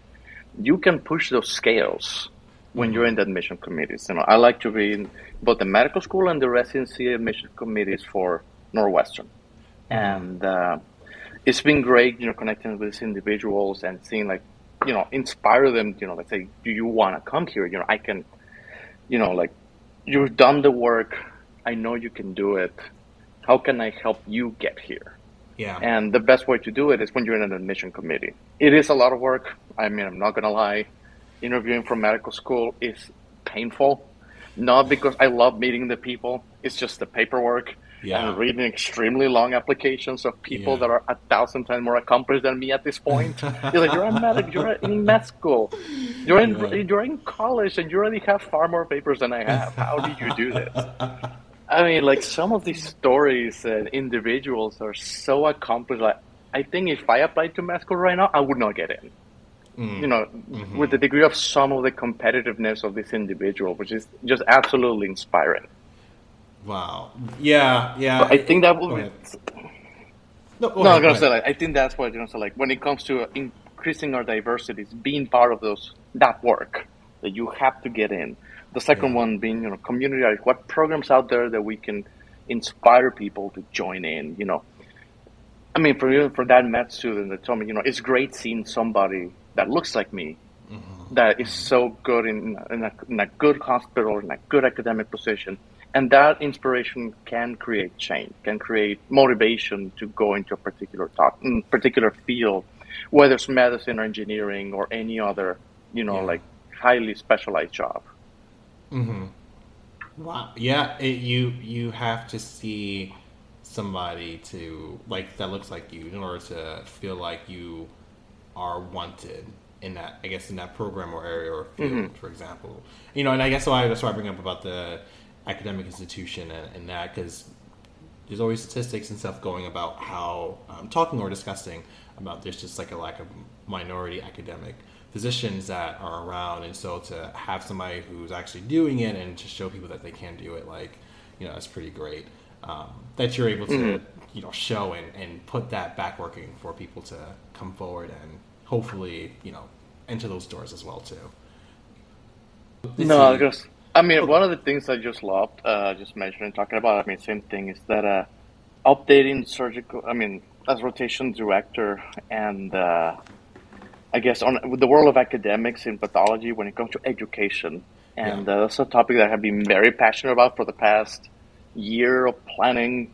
you can push those scales when you're in the admission committees. You know, I like to be in both the medical school and the residency admission committees for Northwestern, and uh, it's been great, you know, connecting with these individuals and seeing like, you know, inspire them. You know, like say, do you want to come here? You know, I can you know, like you've done the work. I know you can do it. How can I help you get here? Yeah. And the best way to do it is when you're in an admission committee. It is a lot of work. I mean, I'm not going to lie. Interviewing for medical school is painful. Not because I love meeting the people, it's just the paperwork yeah. and reading extremely long applications of people yeah. that are a thousand times more accomplished than me at this point. you're like, you're a medic, you're in med school, you're in yeah. you're in college, and you already have far more papers than I have. How did you do this? I mean, like some of these stories and individuals are so accomplished. Like, I think if I applied to med school right now, I would not get in. Mm. You know, mm-hmm. with the degree of some of the competitiveness of this individual, which is just absolutely inspiring. Wow. Yeah, yeah. But I think that will. Be... No, no, I'm gonna say like I think that's what you know. So like when it comes to increasing our diversities, being part of those that work that you have to get in. The second yeah. one being you know community. Like what programs out there that we can inspire people to join in. You know, I mean for for that med student that told me you know it's great seeing somebody that looks like me. Mm-hmm. That is mm-hmm. so good in, in, a, in a good hospital, in a good academic position, and that inspiration can create change, can create motivation to go into a particular talk, mm, particular field, whether it's medicine or engineering or any other, you know, yeah. like highly specialized job. Mm-hmm. Wow. Yeah, it, you you have to see somebody to like that looks like you in order to feel like you are wanted in that I guess in that program or area or field, mm-hmm. for example. You know, and I guess why that's why I bring up about the academic institution and, and that because there's always statistics and stuff going about how um, talking or discussing about there's just like a lack of minority academic physicians that are around and so to have somebody who's actually doing it and to show people that they can do it like you know that's pretty great um, that you're able to mm-hmm. you know show and, and put that back working for people to come forward and hopefully you know enter those doors as well too no, I guess I mean, one of the things I just loved, uh, just mentioning, talking about, I mean, same thing is that uh, updating surgical, I mean, as rotation director and uh, I guess on the world of academics in pathology when it comes to education. And yeah. uh, that's a topic that I have been very passionate about for the past year of planning.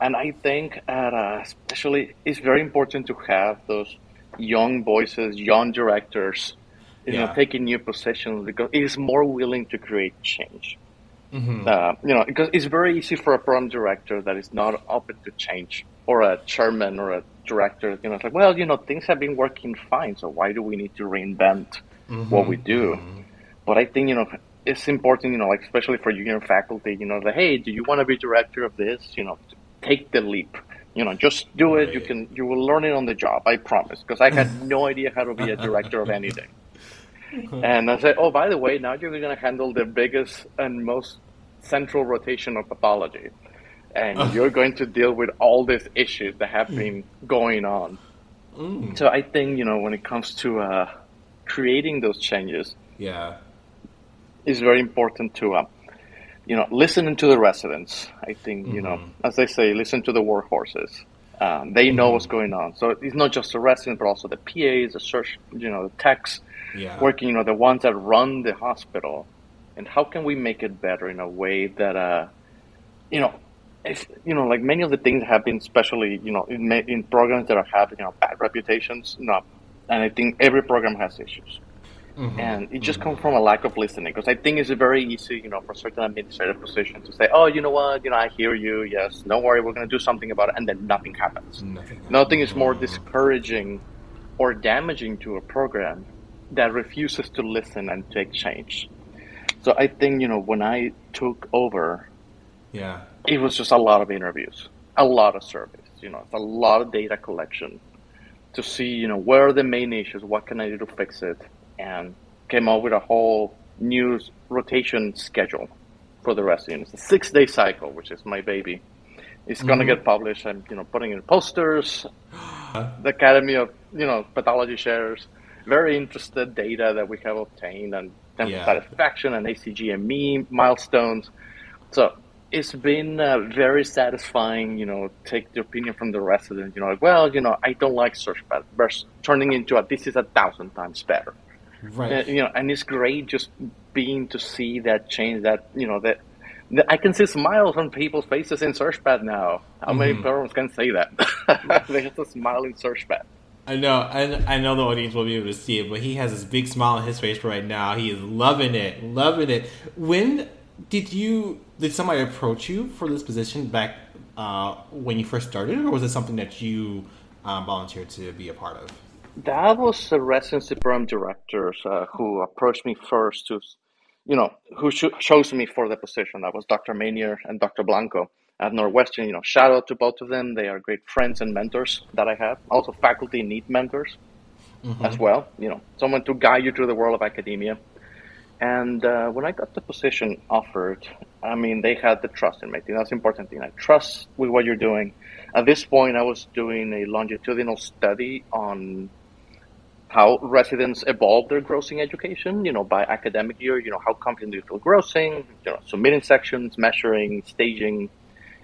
And I think, at, uh, especially, it's very important to have those young voices, young directors you yeah. know, taking new positions because it is more willing to create change. Mm-hmm. Uh, you know, because it's very easy for a program director that is not open to change, or a chairman or a director. You know, it's like, well, you know, things have been working fine, so why do we need to reinvent mm-hmm. what we do? Mm-hmm. But I think you know it's important, you know, like especially for junior faculty, you know, that hey, do you want to be director of this? You know, take the leap. You know, just do it. You can, you will learn it on the job. I promise. Because I had no idea how to be a director of anything. and I said, oh, by the way, now you're going to handle the biggest and most central rotation of pathology, and you're going to deal with all these issues that have been going on. Mm. So I think you know when it comes to uh, creating those changes, yeah, is very important to uh, you know listening to the residents. I think mm-hmm. you know mm-hmm. as they say, listen to the workhorses. Um, they know mm-hmm. what's going on. So it's not just the residents, but also the PAs, the search, you know, the techs, yeah. working, you know, the ones that run the hospital. And how can we make it better in a way that, uh, you know, if, you know, like many of the things have been, especially, you know, in, in programs that are having, you know, bad reputations. No, and I think every program has issues. Mm-hmm. And it just mm-hmm. comes from a lack of listening because I think it's very easy, you know, for certain administrative positions to say, "Oh, you know what? You know, I hear you. Yes, don't worry, we're going to do something about it," and then nothing happens. Nothing, nothing is more discouraging or damaging to a program that refuses to listen and take change. So I think you know when I took over, yeah, it was just a lot of interviews, a lot of surveys, you know, a lot of data collection to see you know where are the main issues, what can I do to fix it, and came up with a whole new rotation schedule for the residents. It's a six day cycle, which is my baby. It's mm-hmm. gonna get published. I'm you know putting in posters. the Academy of you know Pathology shares very interested data that we have obtained and yeah. satisfaction and ACGME milestones. So it's been uh, very satisfying, you know, take the opinion from the resident, you know, like, well, you know, I don't like surg path versus turning into a this is a thousand times better. Right. Uh, you know, and it's great just being to see that change. That you know that, that I can see smiles on people's faces in surg path now. How mm-hmm. many parents can say that? they just a smile in surg path. I know, I, I know the audience will be able to see it, but he has this big smile on his face right now. He is loving it, loving it. When did you did somebody approach you for this position back uh, when you first started, or was it something that you um, volunteered to be a part of? That was the residency program directors uh, who approached me first to, you know, who chose me for the position. That was Dr. Manier and Dr. Blanco at Northwestern. You know, shout out to both of them. They are great friends and mentors that I have. Also, faculty need mentors mm-hmm. as well. You know, someone to guide you through the world of academia. And uh, when I got the position offered, I mean, they had the trust in me. That's the important thing. I trust with what you're doing. At this point, I was doing a longitudinal study on how residents evolve their grossing education, you know, by academic year, you know, how confident do you feel grossing, you know, submitting sections, measuring, staging,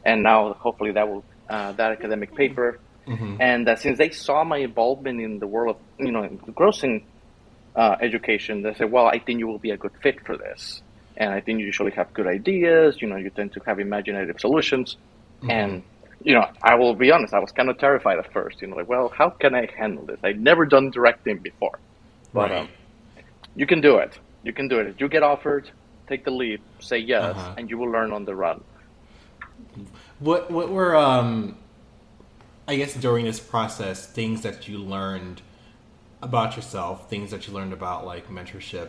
and now hopefully that will, uh, that academic paper. Mm-hmm. And uh, since they saw my involvement in the world of, you know, in grossing uh, education, they said, well, I think you will be a good fit for this. And I think you usually have good ideas, you know, you tend to have imaginative solutions. Mm-hmm. And you know, I will be honest, I was kind of terrified at first. You know, like, well, how can I handle this? I've never done directing before, but right. um, you can do it. You can do it. If you get offered, take the leap, say yes, uh-huh. and you will learn on the run. What what were um, I guess during this process things that you learned about yourself, things that you learned about like mentorship,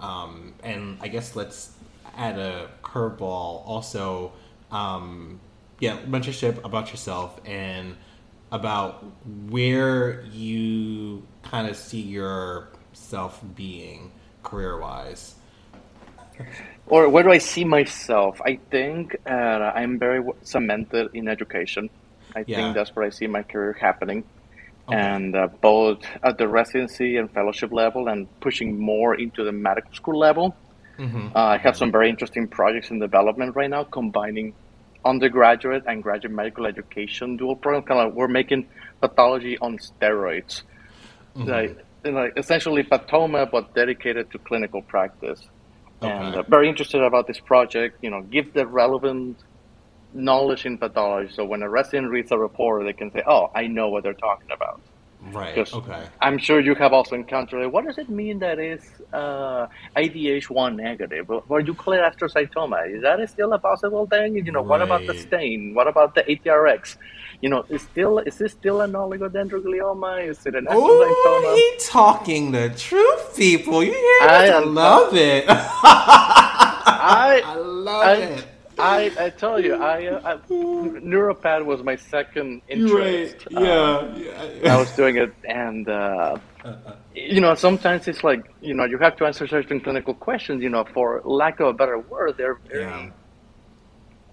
um, and I guess let's add a curveball also. Um, yeah, mentorship about yourself and about where you kind of see yourself being career wise. Or where do I see myself? I think uh, I'm very cemented in education. I yeah. think that's where I see my career happening. Okay. And uh, both at the residency and fellowship level, and pushing more into the medical school level. Mm-hmm. Uh, I have some very interesting projects in development right now, combining undergraduate and graduate medical education dual program. Kind of, we're making pathology on steroids, mm-hmm. like, like essentially pathoma, but dedicated to clinical practice. Okay. And uh, very interested about this project. You know, give the relevant knowledge in pathology, so when a resident reads a report, they can say, "Oh, I know what they're talking about." Right. Okay. I'm sure you have also encountered. It. What does it mean that is uh, IDH1 negative? Or or you clear it astrocytoma? Is that still a possible thing? You know, what about the stain? What about the ATRX? You know, is still is this still an oligodendroglioma? Is it an Oh, astrocytoma? he talking the truth, people. You hear I? I love it. I I love I, it. I, I tell you, I, uh, I neuropath was my second interest. Right. Uh, Yeah. yeah. I was doing it, and uh, you know, sometimes it's like you know, you have to answer certain clinical questions. You know, for lack of a better word, they're very Yeah.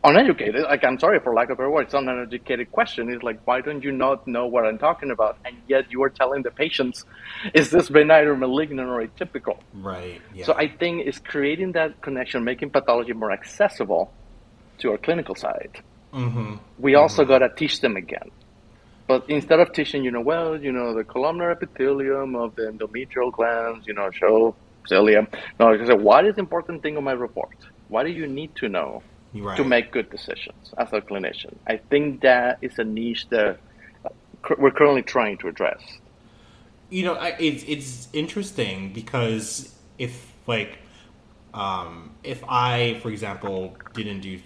Uneducated. Like, I'm sorry for lack of a better word. It's not an uneducated question. It's like, why don't you not know what I'm talking about? And yet you are telling the patients, is this benign or malignant or atypical? Right. Yeah. So I think it's creating that connection, making pathology more accessible to our clinical side. Mm-hmm. We also got to teach them again. But instead of teaching, you know, well, you know, the columnar epithelium of the endometrial glands, you know, show cilia. No, I said, what is important thing on my report? What do you need to know Right. to make good decisions as a clinician? I think that is a niche that we're currently trying to address. you know I, it's it's interesting because if like um, if I for example didn't do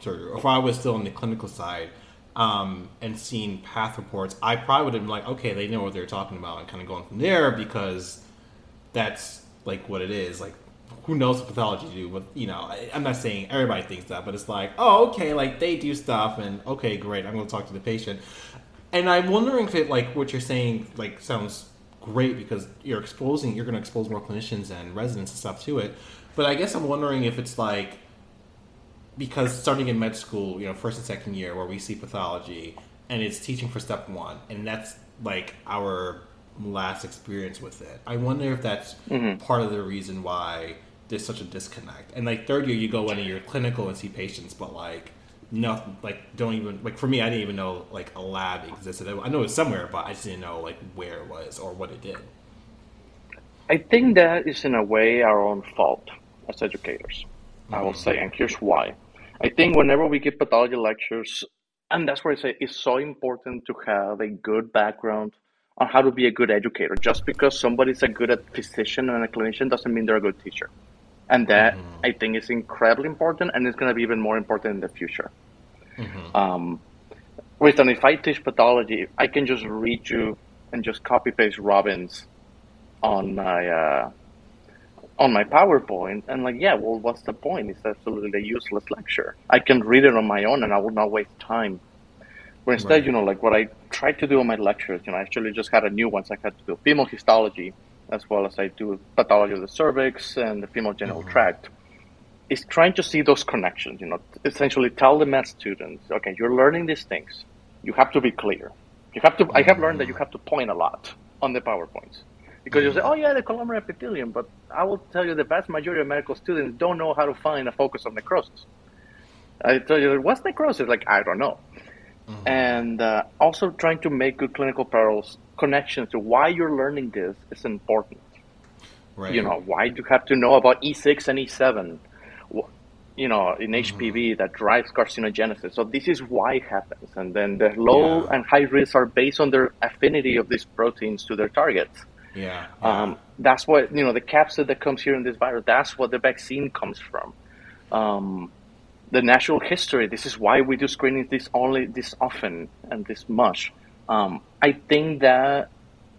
surgery if I was still on the clinical side um, and seen path reports I probably would have been like okay they know what they're talking about and kind of going from there because that's like what it is like who knows what pathology do but you know I, i'm not saying everybody thinks that but it's like oh okay like they do stuff and okay great i'm going to talk to the patient. And i'm wondering if it like what you're saying like sounds great because you're exposing you're going to expose more clinicians and residents and stuff to it. But i guess i'm wondering if it's like because starting in med school, you know, first and second year where we see pathology and it's teaching for step one, and that's like our last experience with it. I wonder if that's mm-hmm. part of the reason why there's such a disconnect. And like third year, you go in and you're clinical and see patients, but like nothing, like don't even like for me, I didn't even know like a lab existed. I know it was somewhere, but I just didn't know like where it was or what it did. I think that is in a way our own fault as educators. I will mm-hmm. say, and here's why. I think whenever we give pathology lectures, and that's where I say it's so important to have a good background on how to be a good educator. Just because somebody's a good at physician and a clinician doesn't mean they're a good teacher. And that I think is incredibly important, and it's going to be even more important in the future. Um, with and if I teach pathology, I can just read you and just copy paste Robbins on my uh, on my PowerPoint, and like, yeah, well, what's the point? It's absolutely a useless lecture. I can read it on my own, and I will not waste time. But instead, Right. you know, like what I try to do on my lectures, you know, I actually just had a new one. So I had to do female histology as well as I do pathology of the cervix and the female genital mm-hmm. tract. Is trying to see those connections, you know, essentially tell the med students, okay, you're learning these things. You have to be clear. You have to. I have learned that you mm-hmm. have to point a lot on the PowerPoints because you say, "Oh yeah, the columnar epithelium," but I will tell you, the vast majority of medical students don't know how to find a focus of necrosis. I tell you, what's necrosis? Like, I don't know. Mm-hmm. And uh, also trying to make good clinical parallels connections to why you're learning this is important. Right. You know, why do you have to know about E6 and E7? You know, in HPV that drives carcinogenesis. So this is why it happens. And then the low Yeah. and high risks are based on their affinity of these proteins to their targets. Yeah. Um, that's what you know. The capsid that comes here in this virus. That's what the vaccine comes from. Um, the natural history. This is why we do screenings this only this often and this much. Um, I think that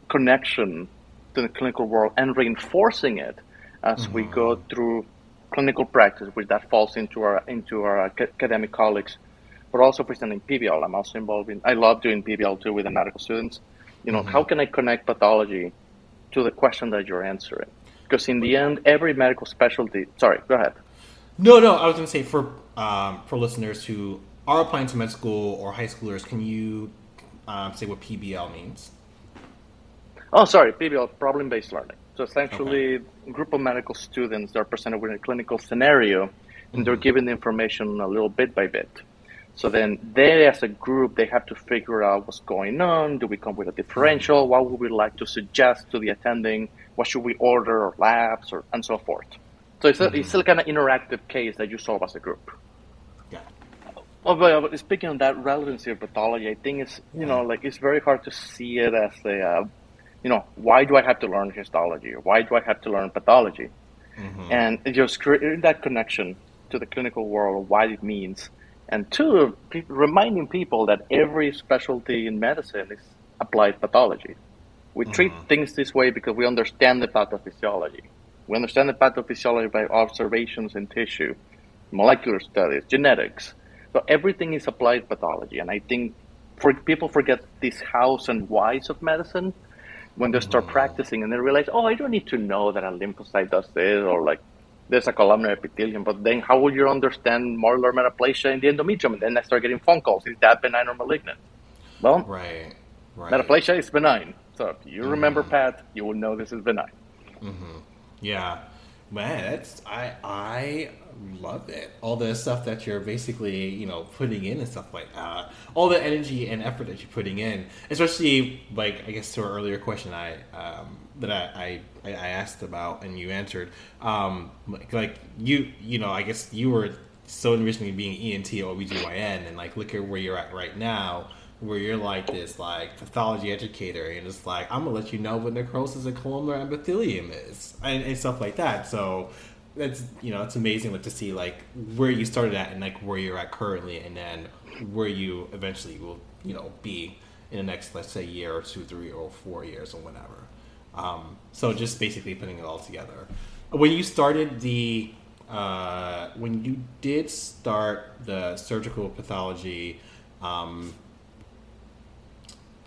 connection to the clinical world and reinforcing it as we go through clinical practice, which that falls into our into our academic colleagues, but also presenting PBL. I'm also involved in. I love doing PBL too with the medical students. You know, how can I connect pathology to the question that you're answering? Because in the end, every medical specialty. Sorry, go ahead. No, no, I was going to say for um, for listeners who are applying to med school or high schoolers, can you um, say what PBL means? Oh, sorry, PBL, problem-based learning. So essentially, a group of medical students are presented with a clinical scenario, and they're given the information a little bit by bit. So then they, as a group, they have to figure out what's going on. Do we come with a differential? What would we like to suggest to the attending? What should we order or labs or and so forth. So it's, a, it's still kind of interactive case that you solve as a group. Oh, but speaking of that relevancy of pathology, I think it's you know like it's very hard to see it as a uh, you know why do I have to learn histology? Why do I have to learn pathology? Mm-hmm. And just creating that connection to the clinical world, what it means, and two, reminding people that every specialty in medicine is applied pathology. We mm-hmm. treat things this way because we understand the pathophysiology. We understand the pathophysiology by observations in tissue, molecular studies, genetics. So everything is applied pathology. And I think for people forget this hows and whys of medicine when they start mm-hmm. practicing and they realize, oh, I don't need to know that a lymphocyte does this or like there's a columnar epithelium, but then how will you understand modular metaplasia in the endometrium? And then I start getting phone calls. Is that benign or malignant? Well, right, right. metaplasia is benign. So if you mm-hmm. remember Pat, you will know this is benign. Mm-hmm. Yeah, man, that's I I love it. All the stuff that you're basically you know putting in and stuff like that. All the energy and effort that you're putting in, especially like I guess to our earlier question, I um, that I, I, I asked about and you answered. Um, like you you know I guess you were so originally being ENT or OBGYN and like look at where you're at right now where you're like this like pathology educator and it's like I'm gonna let you know what necrosis of columnar epithelium is and, and stuff like that. So that's you know it's amazing to see like where you started at and like where you're at currently and then where you eventually will you know be in the next let's say year or two, three or four years or whatever. Um, so just basically putting it all together. When you started the uh, when you did start the surgical pathology um,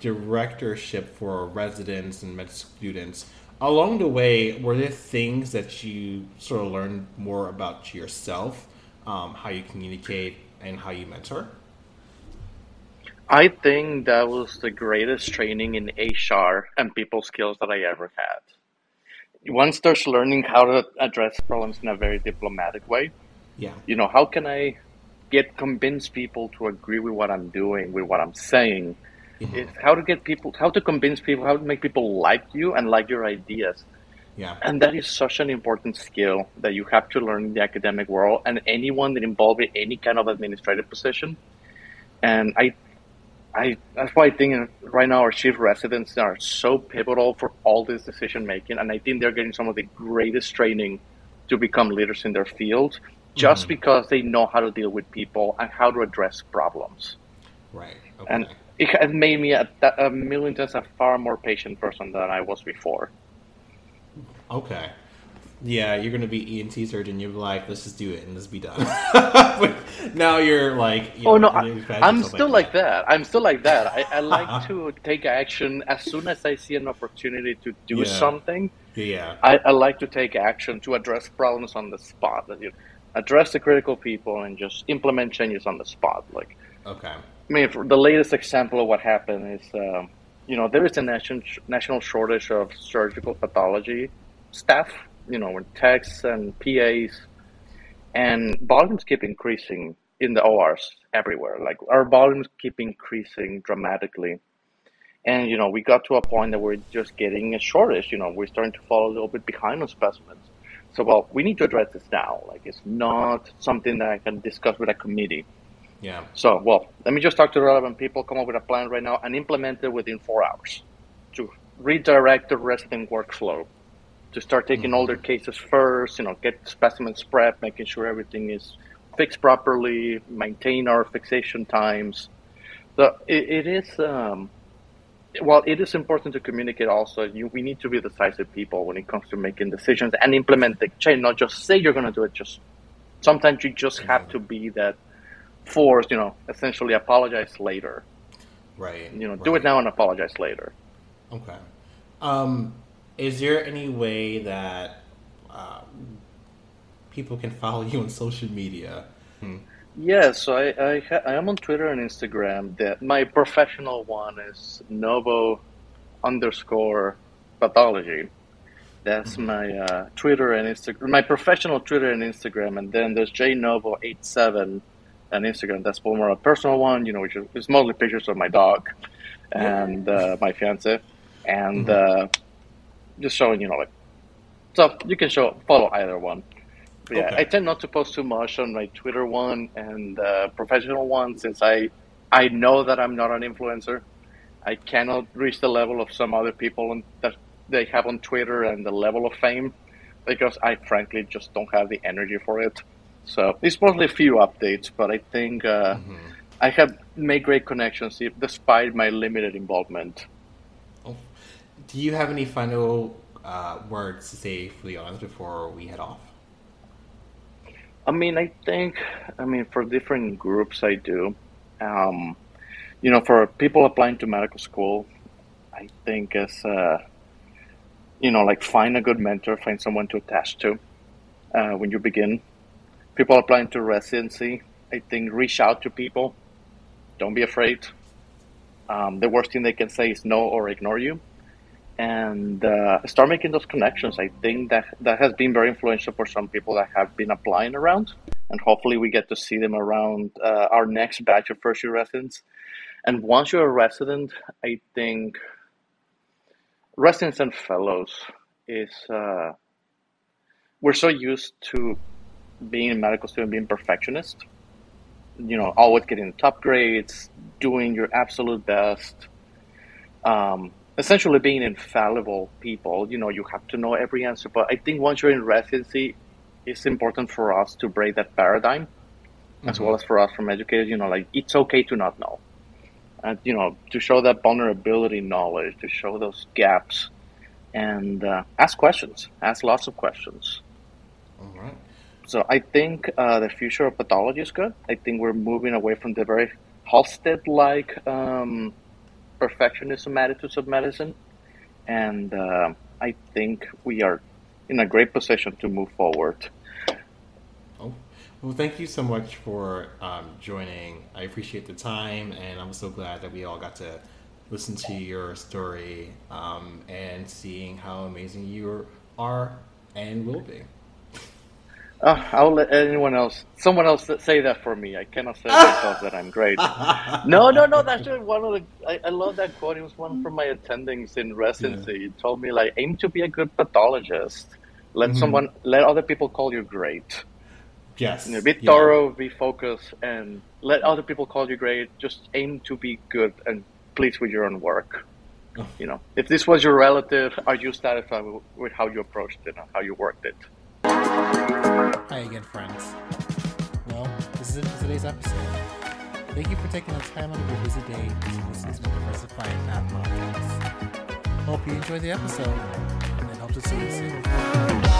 directorship for residents and med students, along the way, were there things that you sort of learned more about yourself, um, how you communicate, and how you mentor? I think that was the greatest training in HR and people skills that I ever had. One starts learning how to address problems in a very diplomatic way. Yeah. You know, how can I get convince people to agree with what I'm doing, with what I'm saying? Mm-hmm. It's how to get people, how to convince people, how to make people like you and like your ideas. Yeah. And that is such an important skill that you have to learn in the academic world and anyone that involved in any kind of administrative position. And I I that's why I think right now our chief residents are so pivotal for all this decision making, and I think they're getting some of the greatest training to become leaders in their field, just mm-hmm. because they know how to deal with people and how to address problems. Right. Okay. And it has made me a, a million times a far more patient person than I was before. Okay yeah, you're gonna be ENT surgeon. You're like, let's just do it and let's be done. now you're like, you oh know, no, I, am still like that. that. I'm still like that. I, I like to take action as soon as I see an opportunity to do yeah. something. Yeah, I, I, like to take action to address problems on the spot. Address the critical people and just implement changes on the spot. Like, okay. I mean, the latest example of what happened is, uh, you know, there is a national national shortage of surgical pathology staff you know, with techs and PAs, and volumes keep increasing in the ORs everywhere. Like our volumes keep increasing dramatically. And, you know, we got to a point that we're just getting a shortage. You know, we're starting to fall a little bit behind on specimens. So, well, we need to address this now. Like, it's not something that I can discuss with a committee. Yeah. So, well, let me just talk to relevant people, come up with a plan right now, and implement it within four hours to redirect the resident workflow to start taking mm-hmm. older cases first, you know, get specimens prepped, making sure everything is fixed properly, maintain our fixation times. So it, it is, um, well, it is important to communicate also. You, we need to be decisive people when it comes to making decisions and implement the change, not just say you're going to do it. Just sometimes you just mm-hmm. have to be that Forced, you know, essentially apologize later. Right. You know, right. do it now and apologize later. Okay. Um, is there any way that uh, people can follow you on social media? Hmm. Yes, yeah, so I, I, ha- I, am on Twitter and Instagram. That my professional one is Novo underscore pathology. That's hmm. my uh, Twitter and Instagram, my professional Twitter and Instagram, and then there's jnovo87 and Instagram that's more a personal one, you know, which is mostly pictures of my dog and uh, my fiance, and mm-hmm. uh, just showing, you know, like so you can show follow either one. But yeah, okay. I tend not to post too much on my Twitter one and uh, professional one since I I know that I'm not an influencer. I cannot reach the level of some other people on, that they have on Twitter and the level of fame because I frankly just don't have the energy for it. So it's mostly a few updates, but I think uh, Mm-hmm. I have made great connections despite my limited involvement. Oh. Do you have any final uh, words to say for the audience before we head off? I mean, I think, I mean, for different groups, I do. Um, you know, for people applying to medical school, I think as, uh, you know, like find a good mentor, find someone to attach to uh, when you begin. People applying to residency, I think reach out to people. Don't be afraid. Um, the worst thing they can say is no or ignore you. And uh, start making those connections. I think that that has been very influential for some people that have been applying around, and hopefully we get to see them around uh, our next batch of first year residents. And once you're a resident, I think residents and fellows is uh, we're so used to being a medical student being perfectionist. You know, always getting the top grades, doing your absolute best. Um, essentially being infallible people. You know, you have to know every answer. But I think once you're in residency, it's important for us to break that paradigm, as well as for us from educators. You know, like it's okay to not know, and you know, to show that vulnerability knowledge, to show those gaps, and uh, ask questions, ask lots of questions. All right. So I think uh, the future of pathology is good. I think we're moving away from the very Halsted-like um, perfectionism attitudes of medicine, and uh, I think we are in a great position to move forward. Oh, well, thank you so much for um, joining. I appreciate the time, and I'm so glad that we all got to listen to your story um, and seeing how amazing you are and will be. Uh, I'll let anyone else, someone else say that for me. I cannot say myself that I'm great. No, no, no. That's just one of the. I, I love that quote. It was one from my attendings in residency. He told me like, aim to be a good pathologist. Let Mhm. someone, let other people call you great. Yes. You know, be Yeah. thorough, be focused, and let other people call you great. Just aim to be good and pleased with your own work. Oh. You know, if this was your relative, are you satisfied with, with how you approached it and how you worked it? Hi again, friends. Well, this is it for today's episode. Thank you for taking the time out of your busy day to listen to the Diversifying Path podcast. Hope you enjoyed the episode, and hope to see you soon.